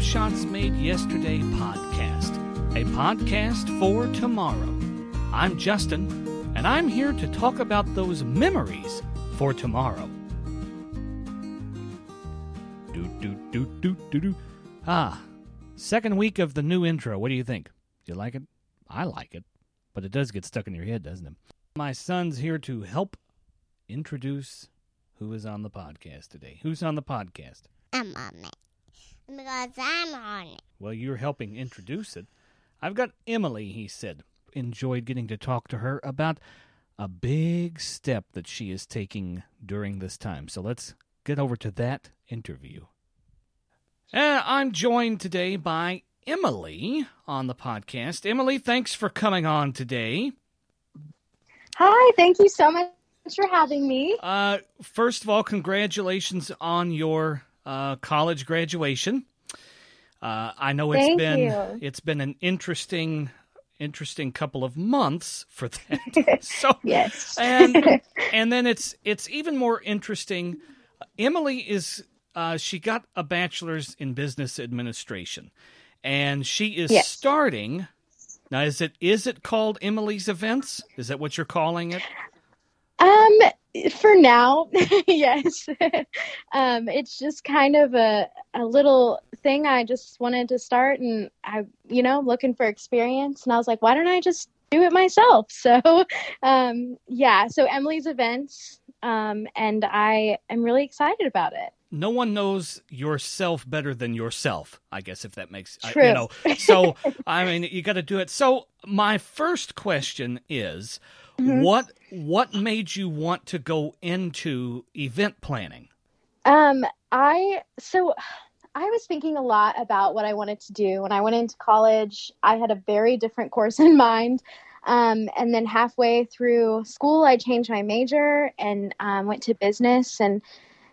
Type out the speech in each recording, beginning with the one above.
Shots Made Yesterday podcast, a podcast for tomorrow. I'm Justin, and I'm here to talk about those memories for tomorrow. Do, do, do, do, do, do. Ah, second week of the new intro. What do you think? Do you like it? I like it, but it does get stuck in your head, doesn't it? My son's here to help introduce who is on the podcast today. Who's on the podcast? I'm on it. Because I'm on it. Well, you're helping introduce it. I've got Emily, he said. Enjoyed getting to talk to her about a big step that she is taking during this time. So let's get over to that interview. And I'm joined today by Emily on the podcast. Emily, thanks for coming on today. Hi, thank you so much for having me. Uh, first of all, congratulations on your uh, college graduation. Uh, I know it's Thank been you. it's been an interesting interesting couple of months for that. so Yes. and and then it's it's even more interesting. Emily is uh, she got a bachelor's in business administration, and she is Yes. starting. Now, is it is it called Emily's Events? Is that what you're calling it? um for now, yes. um it's just kind of a a little thing I just wanted to start and I you know, looking for experience and I was like, why don't I just do it myself? So, um yeah, so Emily's events um and I am really excited about it. no one knows yourself better than yourself i guess if that makes I- True. you know so i mean you got to do it so my first question is Mhm. what what made you want to go into event planning Um, I so I was thinking a lot about what I wanted to do when I went into college. I had a very different course in mind. Um, and then halfway through school, I changed my major and um, went to business. And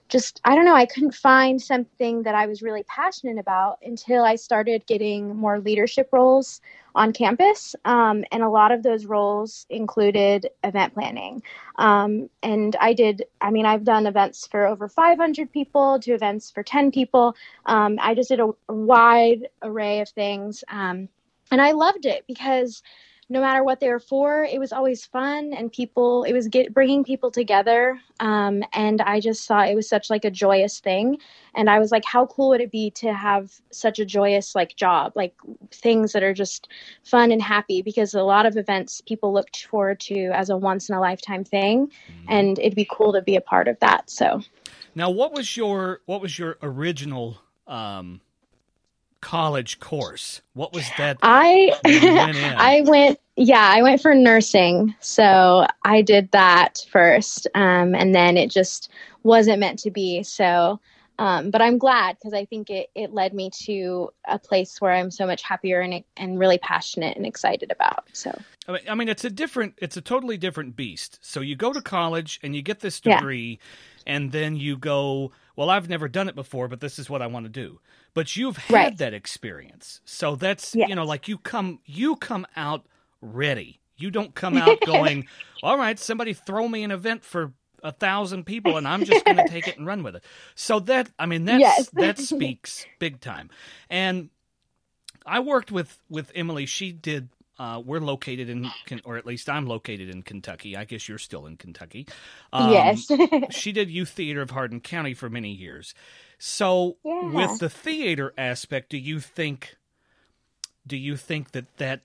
just, I don't know, I couldn't find something that I was really passionate about until I started getting more leadership roles on campus. Um, and a lot of those roles included event planning. Um, and I did, I mean, I've done events for over 500 people to events for 10 people. Um, I just did a, wide array of things. Um, and I loved it because no matter what they were for, it was always fun and people, it was get, bringing people together. Um, and I just saw it was such like a joyous thing. And I was like, how cool would it be to have such a joyous like job, like things that are just fun and happy because a lot of events people looked forward to as a once in a lifetime thing and it'd be cool to be a part of that so now what was your what was your original um college course. What was that i went i went yeah i went for nursing. So i did that first um, and then it just wasn't meant to be. So um, but i'm glad because i think it, it led me to a place where i'm so much happier and, and really passionate and excited about so. I mean, I mean, it's a different, it's a totally different beast. So you go to college and you get this Yeah. And then you go, well, I've never done it before, but this is what I want to do. But you've had Right. that experience, so that's Yes. you know, like you come, you come out ready. You don't come out going, all right, somebody throw me an event for a thousand people, and I'm just going to take it and run with it. So that, I mean, that's Yes. that speaks big time, and. I worked with with Emily. She did. Uh, we're located in, or at least I'm located in Kentucky. I guess you're still in Kentucky. Um, yes she did youth theater of Hardin County for many years. So, Yeah. with the theater aspect, do you think? Do you think that that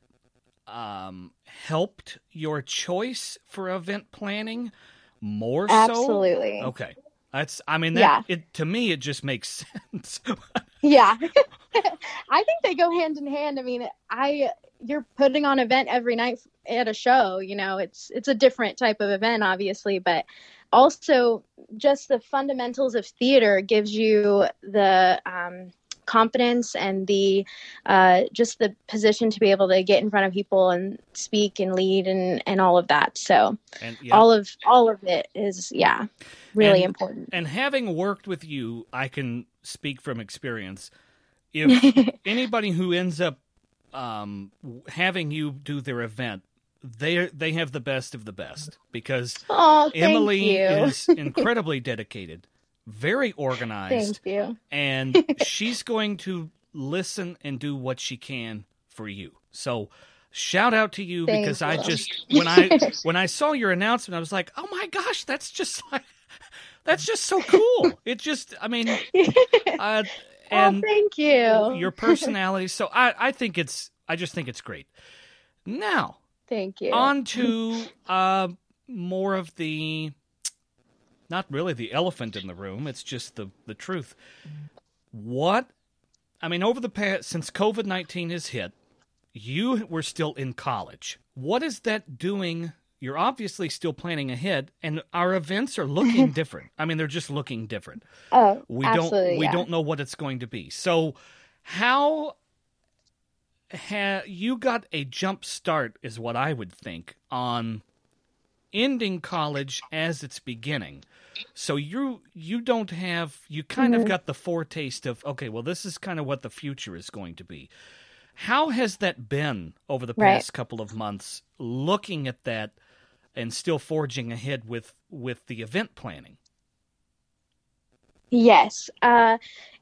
um, helped your choice for event planning more so? absolutely Okay, that's. I mean, that Yeah. it to me it just makes sense. Yeah. I think they go hand in hand. I mean, I you're putting on event every night at a show, you know, it's it's a different type of event obviously, but also just the fundamentals of theater gives you the um confidence and the uh, just the position to be able to get in front of people and speak and lead and and all of that so and yeah, all of all of it is yeah really And- important and having worked with you, I can speak from experience. If anybody who ends up um, having you do their event, they they have the best of the best because oh Emily is incredibly dedicated, very organized, thank you and she's going to listen and do what she can for you. So shout out to you Thank because I just when I when I saw your announcement I was like, "Oh my gosh, that's just like that's just so cool." It just I mean, uh, and oh, thank you. your personality. So I I think it's I just think it's great. Now, Thank you. on to uh, more of the not really the elephant in the room it's just the the truth what i mean over the past since covid-19 has hit you were still in college what is that doing you're obviously still planning ahead and our events are looking different i mean they're just looking different oh, we don't we yeah. don't know what it's going to be so how ha- you got a jump start is what i would think on ending college as it's beginning so you you don't have you kind of Mhm. got the foretaste of okay well this is kind of what the future is going to be how has that been over the Right. past couple of months looking at that and still forging ahead with with the event planning Yes. Uh,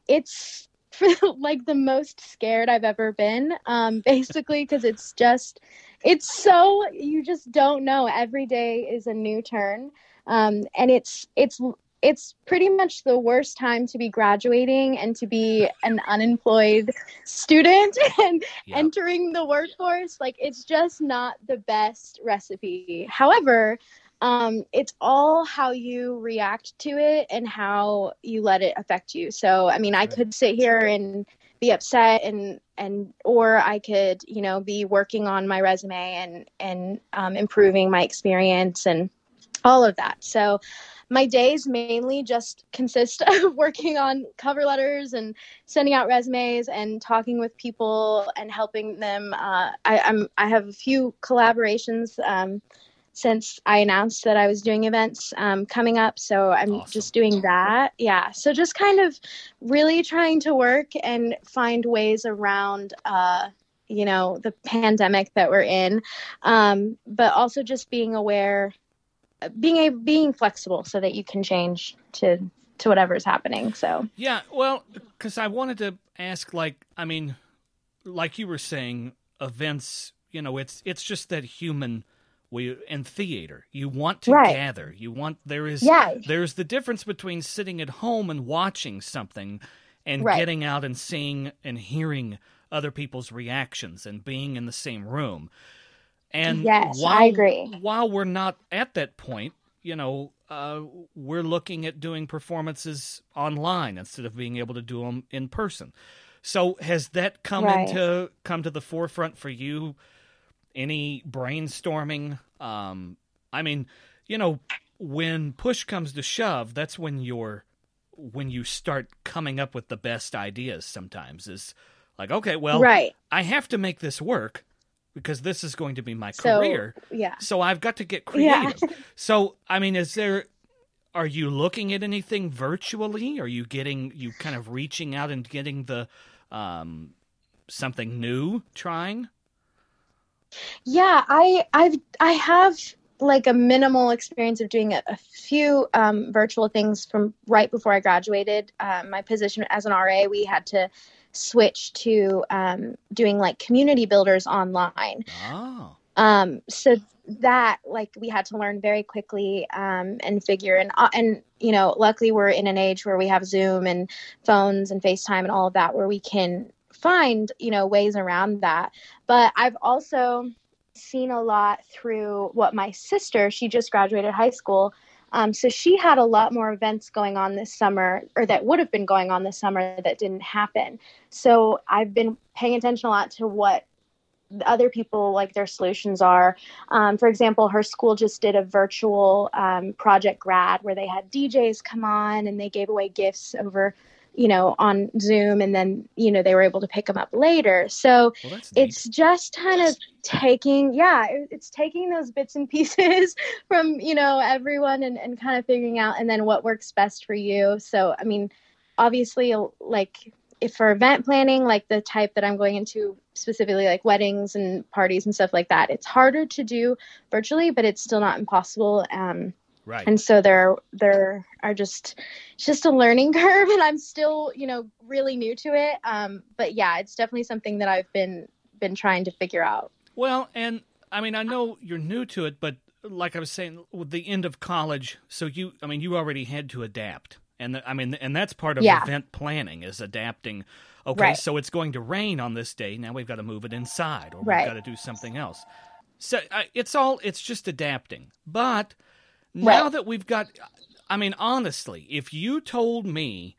it's for like the most scared I've ever been. Um, basically, because it's just, it's so you just don't know. Every day is a new turn, um, and it's it's it's pretty much the worst time to be graduating and to be an unemployed student and entering the workforce. Like it's just not the best recipe. However, um, it's all how you react to it and how you let it affect you. So, I mean, I could sit here and be upset and and or I could, you know, be working on my resume and and um, improving my experience and all of that. So, my days mainly just consist of working on cover letters and sending out resumes and talking with people and helping them. Uh, I, I'm I have a few collaborations. Um, since I announced that I was doing events um, coming up. So I'm Awesome. just doing that. Yeah. So just kind of really trying to work and find ways around, uh, you know, the pandemic that we're in, um, but also just being aware, being a being flexible so that you can change to to whatever's happening. So Yeah, well, because I wanted to ask, like, I mean, like you were saying, events. You know, it's it's just that human. We in theater, you want to Right. gather. You want there is Yeah. there's the difference between sitting at home and watching something, and Right. getting out and seeing and hearing other people's reactions and being in the same room. And Yes, I agree. While we're not at that point, you know, uh, we're looking at doing performances online instead of being able to do them in person. So has that come Right. into come to the forefront for you? Any brainstorming? Um, I mean, you know, when push comes to shove, that's when you're when you start coming up with the best ideas. Sometimes is like, okay, well, right. I have to make this work because this is going to be my So career. yeah. So I've got to get Yeah. creative. so I mean, is there? Are you looking at anything virtually? Are you getting you kind of reaching out and getting the um, something new, trying? Yeah, I I've I have like a minimal experience of doing a, a few um, virtual things from right before I graduated. Um, my position as an RA, we had to switch to um, doing like community builders online. Oh, Um, so that like we had to learn very quickly um, and figure and uh, and you know luckily we're in an age where we have Zoom and phones and FaceTime and all of that where we can find you know ways around that. But I've also seen a lot through what my sister she just graduated high school. Um, so she had a lot more events going on this summer, or that would have been going on this summer that didn't happen. So I've been paying attention a lot to what other people like their solutions are. Um, for example, her school just did a virtual um, project grad where they had DJs come on and they gave away gifts over, you know, on Zoom, and then you know they were able to pick them up later. So well, it's just kind of taking yeah it's taking those bits and pieces from you know everyone and, and kind of figuring out and then what works best for you so i mean obviously like if for event planning like the type that i'm going into specifically like weddings and parties and stuff like that it's harder to do virtually but it's still not impossible um Right. and so there there are just it's just a learning curve and i'm still you know really new to it um but yeah it's definitely something that i've been been trying to figure out Well, and I mean, I know you're new to it, but like I was saying, with the end of college, so you, I mean, you already had to adapt, and the, I mean, and that's part of Yeah. event planning is adapting. Okay, Right. so it's going to rain on this day. Now we've got to move it inside, or Right. we've got to do something else. So I it's all, it's just adapting. But now Right. that we've got, I mean, honestly, if you told me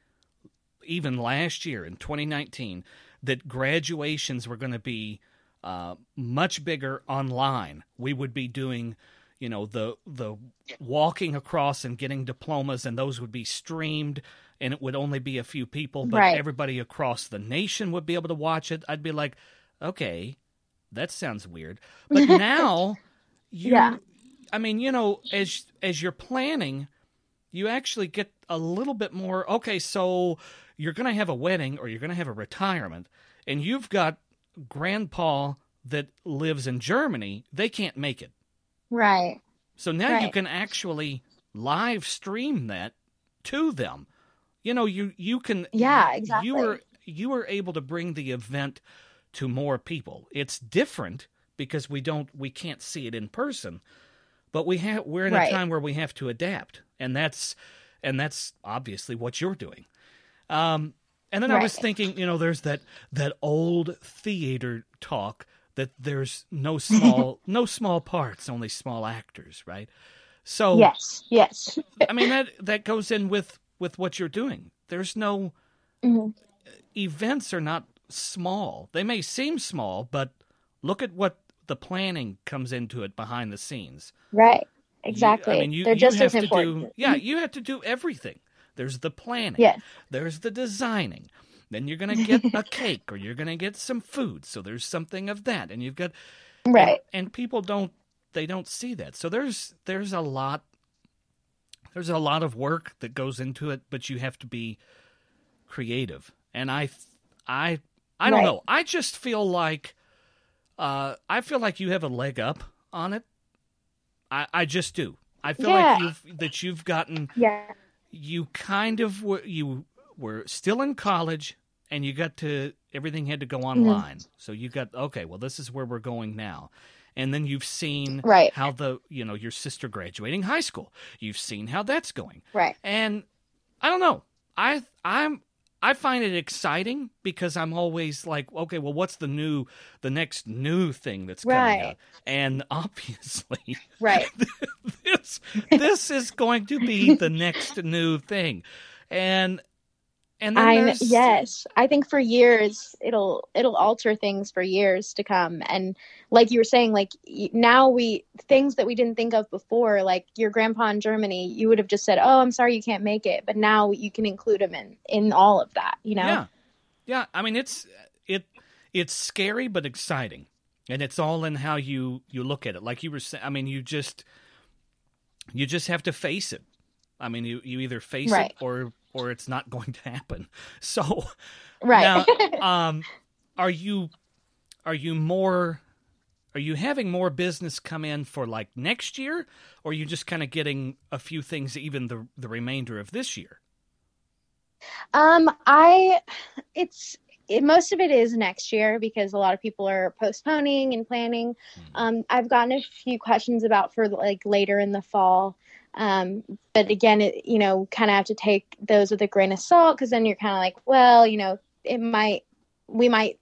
even last year in 2019 that graduations were going to be uh, much bigger online. We would be doing, you know, the the walking across and getting diplomas, and those would be streamed, and it would only be a few people, but Right. everybody across the nation would be able to watch it. I'd be like, okay, that sounds weird. But now, you, Yeah. I mean, you know, as as you're planning, you actually get a little bit more. Okay, so you're going to have a wedding or you're going to have a retirement, and you've got grandpa that lives in Germany. They can't make it. right So now you can actually live stream that to them. You know, you you can Yeah, exactly. You were you were able to bring the event to more people. It's different because we don't we can't see it in person, but we have we're in a time where we have to adapt, and that's and that's obviously what you're doing. Um, and then I was thinking, you know, there's that that old theater talk that there's no small no small parts, only small actors, right? So yes yes I mean that that goes in with with what you're doing. There's no Mhm. events are not small. They may seem small, but look at what the planning comes into it behind the scenes. right You- exactly I mean, you, they're you just have as to important do yeah, you have to do everything. There's the planning. yes There's the designing. Then you're going to get a cake or you're going to get some food. So there's something of that and you've got right and, and people don't they don't see that so there's there's a lot there's a lot of work that goes into it but you have to be creative and i i i don't Right. know i just feel like uh i feel like you have a leg up on it. I i just do. I feel like you've that you've gotten yeah. you kind of were you were still in college and you got to everything had to go Mm-hmm. online. So you got okay well this is where we're going now. And then you've seen Right. how the you know your sister graduating high school. You've seen how that's going. Right. And i don't know. I i'm i find it exciting because i'm always like okay well what's the new the next new thing that's coming up? and obviously right. this this is going to be the next new thing. And and then I kn- there's yes, I think for years it'll it'll alter things for years to come. And like you were saying, like now we things that we didn't think of before, like your grandpa in Germany, you would have just said, "Oh, I'm sorry, you can't make it," but now you can include him in in all of that. You know? yeah yeah i mean it's it it's scary but exciting and it's all in how you you look at it like you were saying i mean you just you just have to face it i mean you you either face Right. it or or it's not going to happen so Right. Now, um, are you are you more are you having more business come in for like next year, or are you just kind of getting a few things even the the remainder of this year? Um, I, it's it, most of it is next year because a lot of people are postponing and planning. Um, I've gotten a few questions about for like later in the fall. Um, but again, it, you know, kind of have to take those with a grain of salt because then you're kind of like, well, you know, it might, we might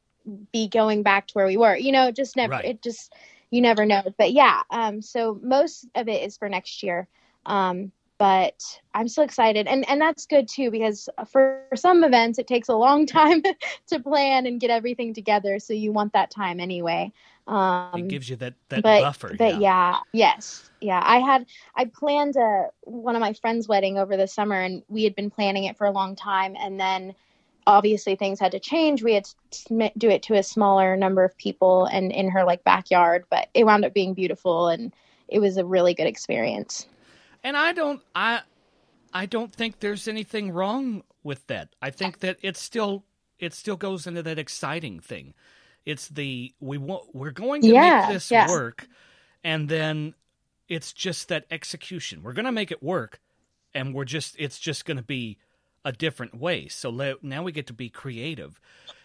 be going back to where we were, you know, just never, Right. it just, you never know. But yeah, um, so most of it is for next year. Um, but I'm still excited, and and that's good too because for, for some events it takes a long time to plan and get everything together. So you want that time anyway. Um, it gives you that that but buffer. but yeah. yes, yeah. I had I planned a one of my friends' wedding over the summer, and we had been planning it for a long time, and then obviously things had to change. We had to do it to a smaller number of people and in her like backyard, but it wound up being beautiful, and it was a really good experience. And I don't I I don't think there's anything wrong with that. I think that it's still it still goes into that exciting thing. It's the we want we're going to Yeah, make this yeah. work and then it's just that execution. We're going to make it work, and we're just it's just going to be a different way. So now we get to be creative,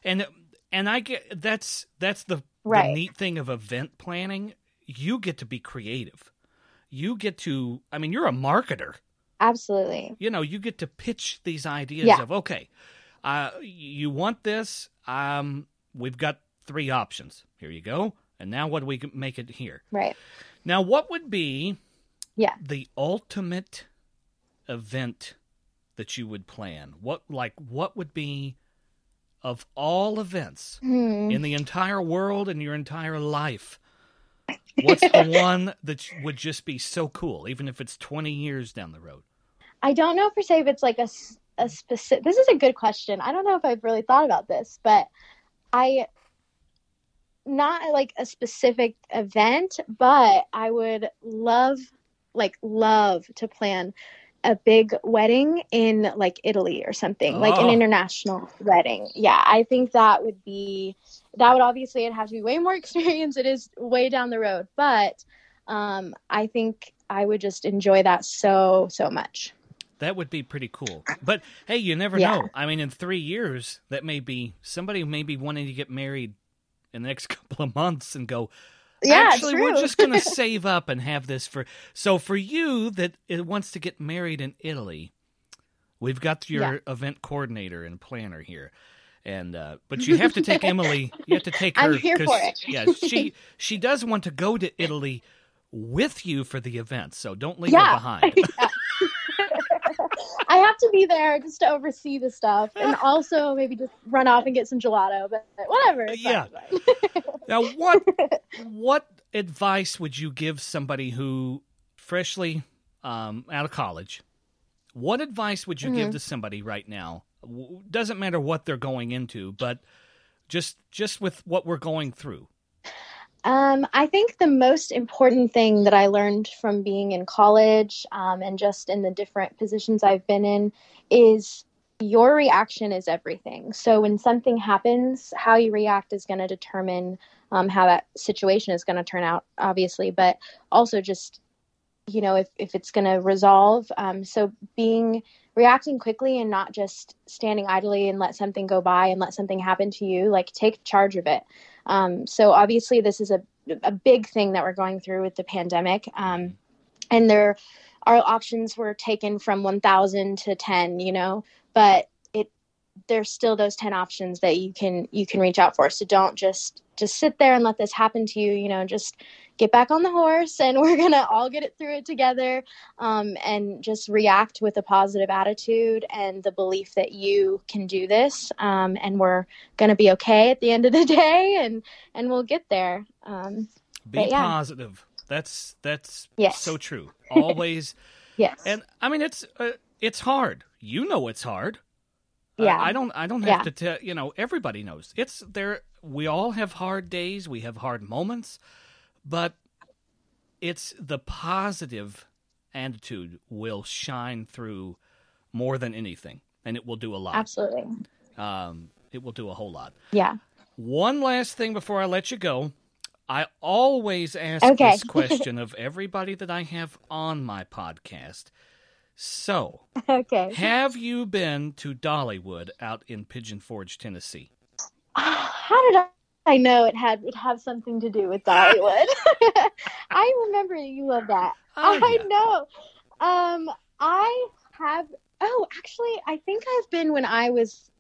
and and I get that's that's the, Right. the neat thing of event planning. You get to be creative. You get to. I mean, you're a marketer. Absolutely. You know, you get to pitch these ideas Yeah. of okay, uh, you want this. Um, we've got three options. Here you go. And now what do we make it here? Right. Now, what would be Yeah. the ultimate event that you would plan? What like what would be of all events Hmm. in the entire world and your entire life? What's the one that would just be so cool, even if it's twenty years down the road? I don't know per se if it's like a, a specific. This is a good question. I don't know if I've really thought about this, but I not like a specific event, but I would love, like, love to plan a big wedding in like Italy or something, like an Oh. international wedding. Yeah, I think that would be that would obviously it'd have to be way more experience. It is way down the road, but um, I think I would just enjoy that so so much. That would be pretty cool. But hey, you never Yeah. know. I mean, in three years, that may be somebody may be wanting to get married in the next couple of months and go, Yeah, actually, we're just going to save up and have this for. So for you that it wants to get married in Italy, we've got your Yeah. event coordinator and planner here. And uh, but you have to take Emily. You have to take her. I'm here for it. yeah, she she does want to go to Italy with you for the event. So don't leave Yeah. her behind. I have to be there just to oversee the stuff, and also maybe just run off and get some gelato. But whatever. Yeah. fine, it's fine. Now, what what advice would you give somebody who freshly um, out of college? What advice would you give Mhm. to somebody right now? W- Doesn't matter what they're going into, but just just with what we're going through. Um, I think the most important thing that I learned from being in college um, and just in the different positions I've been in is your reaction is everything. So when something happens, how you react is going to determine um, how that situation is going to turn out, obviously, but also just you know if, if it's going to resolve. Um, so being reacting quickly and not just standing idly and let something go by and let something happen to you, like take charge of it. Um, so obviously, this is a a big thing that we're going through with the pandemic, um, and there our options were taken from 1,000 to 10. You know, but there's still those 10 options that you can you can reach out for. So don't just just sit there and let this happen to you. You know, just get back on the horse, and we're gonna all get it through it together, um, and just react with a positive attitude and the belief that you can do this, um, and we're going to be okay at the end of the day and and we'll get there um Be yeah. positive. That's that's Yes. so true. Always, yes and I mean it's uh, it's hard. You know it's hard. Uh, Yeah. I don't. I don't have Yeah. to tell. You know, everybody knows. It's there. We all have hard days. We have hard moments, but it's the positive attitude will shine through more than anything, and it will do a lot. absolutely Um, it will do a whole lot. yeah One last thing before I let you go. I always ask Okay. this question of everybody that I have on my podcast. So, okay have you been to Dollywood out in Pigeon Forge, Tennessee? how did I I know it had would have something to do with Dollywood. I remember you love that. Oh, I yeah. know. Um, I have. Oh, actually, I think I've been when I was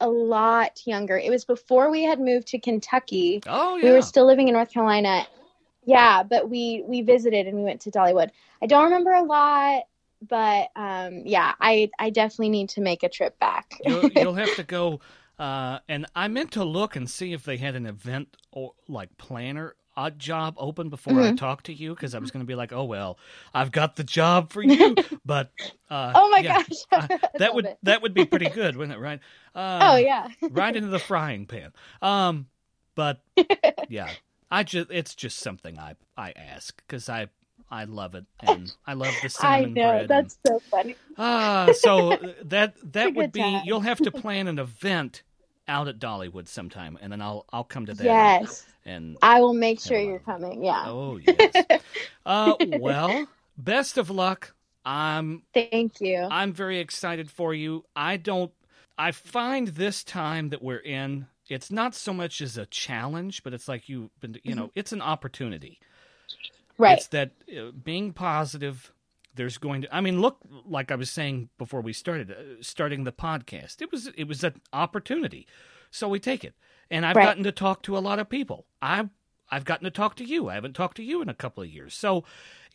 a lot younger. It was before we had moved to Kentucky. Oh yeah. we were still living in North Carolina. Yeah, but we we visited and we went to Dollywood. I don't remember a lot, but um, yeah, I I definitely need to make a trip back. you'll, you'll have to go. Uh, and I meant to look and see if they had an event or like planner odd job open before I Mhm. talked to you because I was going to be like, oh well, I've got the job for you. but uh, oh my yeah, gosh, uh, I that would it. that would be pretty good, wouldn't it? Right? Uh, oh yeah, right into the frying pan. Um, but yeah, I just it's just something I I ask because I I love it and I love the I know bread. and- that's so funny. Ah, so that that would be time. you'll have to plan an event out at Dollywood sometime, and then I'll I'll come to that. Yes. And I will make sure you're coming. Yeah. oh yes. uh, well, best of luck. I'm Thank you. I'm very excited for you. I don't. I find this time that we're in, it's not so much as a challenge, but it's like you've been. You know, it's an opportunity. Right. It's that uh, being positive. There's going to. I mean, look, like I was saying before we started, uh, starting the podcast. It was it was an opportunity, so we take it. And I've Right. gotten to talk to a lot of people. I've I've gotten to talk to you. I haven't talked to you in a couple of years, so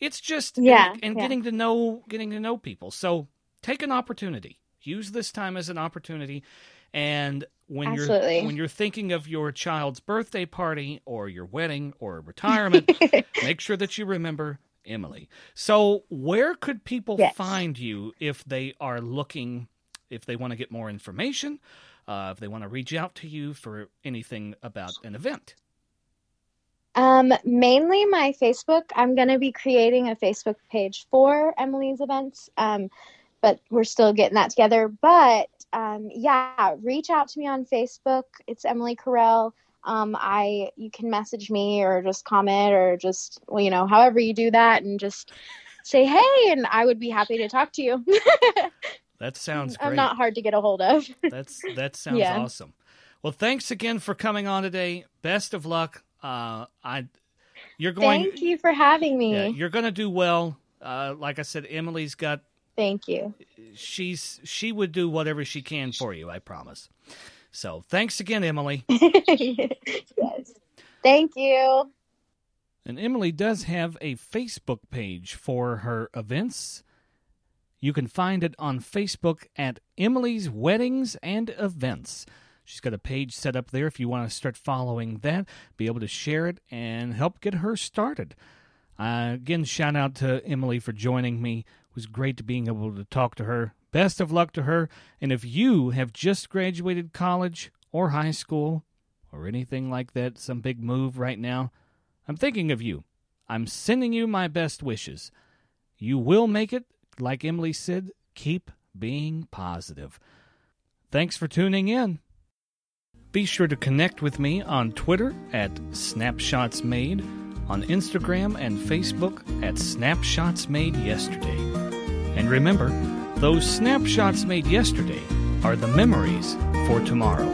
it's just Yeah, and, and yeah. getting to know getting to know people. So take an opportunity. Use this time as an opportunity. And when Absolutely. you're when you're thinking of your child's birthday party or your wedding or retirement, make sure that you remember Emily. So, where could people Yes. find you if they are looking, if they want to get more information, uh, if they want to reach out to you for anything about an event? Um, mainly my Facebook. I'm going to be creating a Facebook page for Emily's events, um, but we're still getting that together. But um, yeah, reach out to me on Facebook. It's Emily Carell. Um, I you can message me or just comment or just well, you know, however you do that, and just say hey, and I would be happy to talk to you. That sounds great. I'm not hard to get a hold of. That's that sounds Yeah. awesome. Well, thanks again for coming on today. Best of luck. Uh, I, you're going. Thank you for having me. Yeah, you're going to do well. Uh, like I said, Emily's got. Thank you. She's she would do whatever she can for you. I promise. So thanks again, Emily. yes. Thank you. And Emily does have a Facebook page for her events. You can find it on Facebook at Emily's Weddings and Events. She's got a page set up there if you want to start following that, be able to share it and help get her started. Uh, again, shout out to Emily for joining me. Was great being able to talk to her. Best of luck to her. And if you have just graduated college or high school or anything like that, some big move right now, I'm thinking of you. I'm sending you my best wishes. You will make it. Like Emily said, keep being positive. Thanks for tuning in. Be sure to connect with me on Twitter at Snapshots Made, on Instagram and Facebook at Snapshots Made Yesterday. And remember, those snapshots made yesterday are the memories for tomorrow.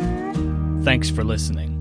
Thanks for listening.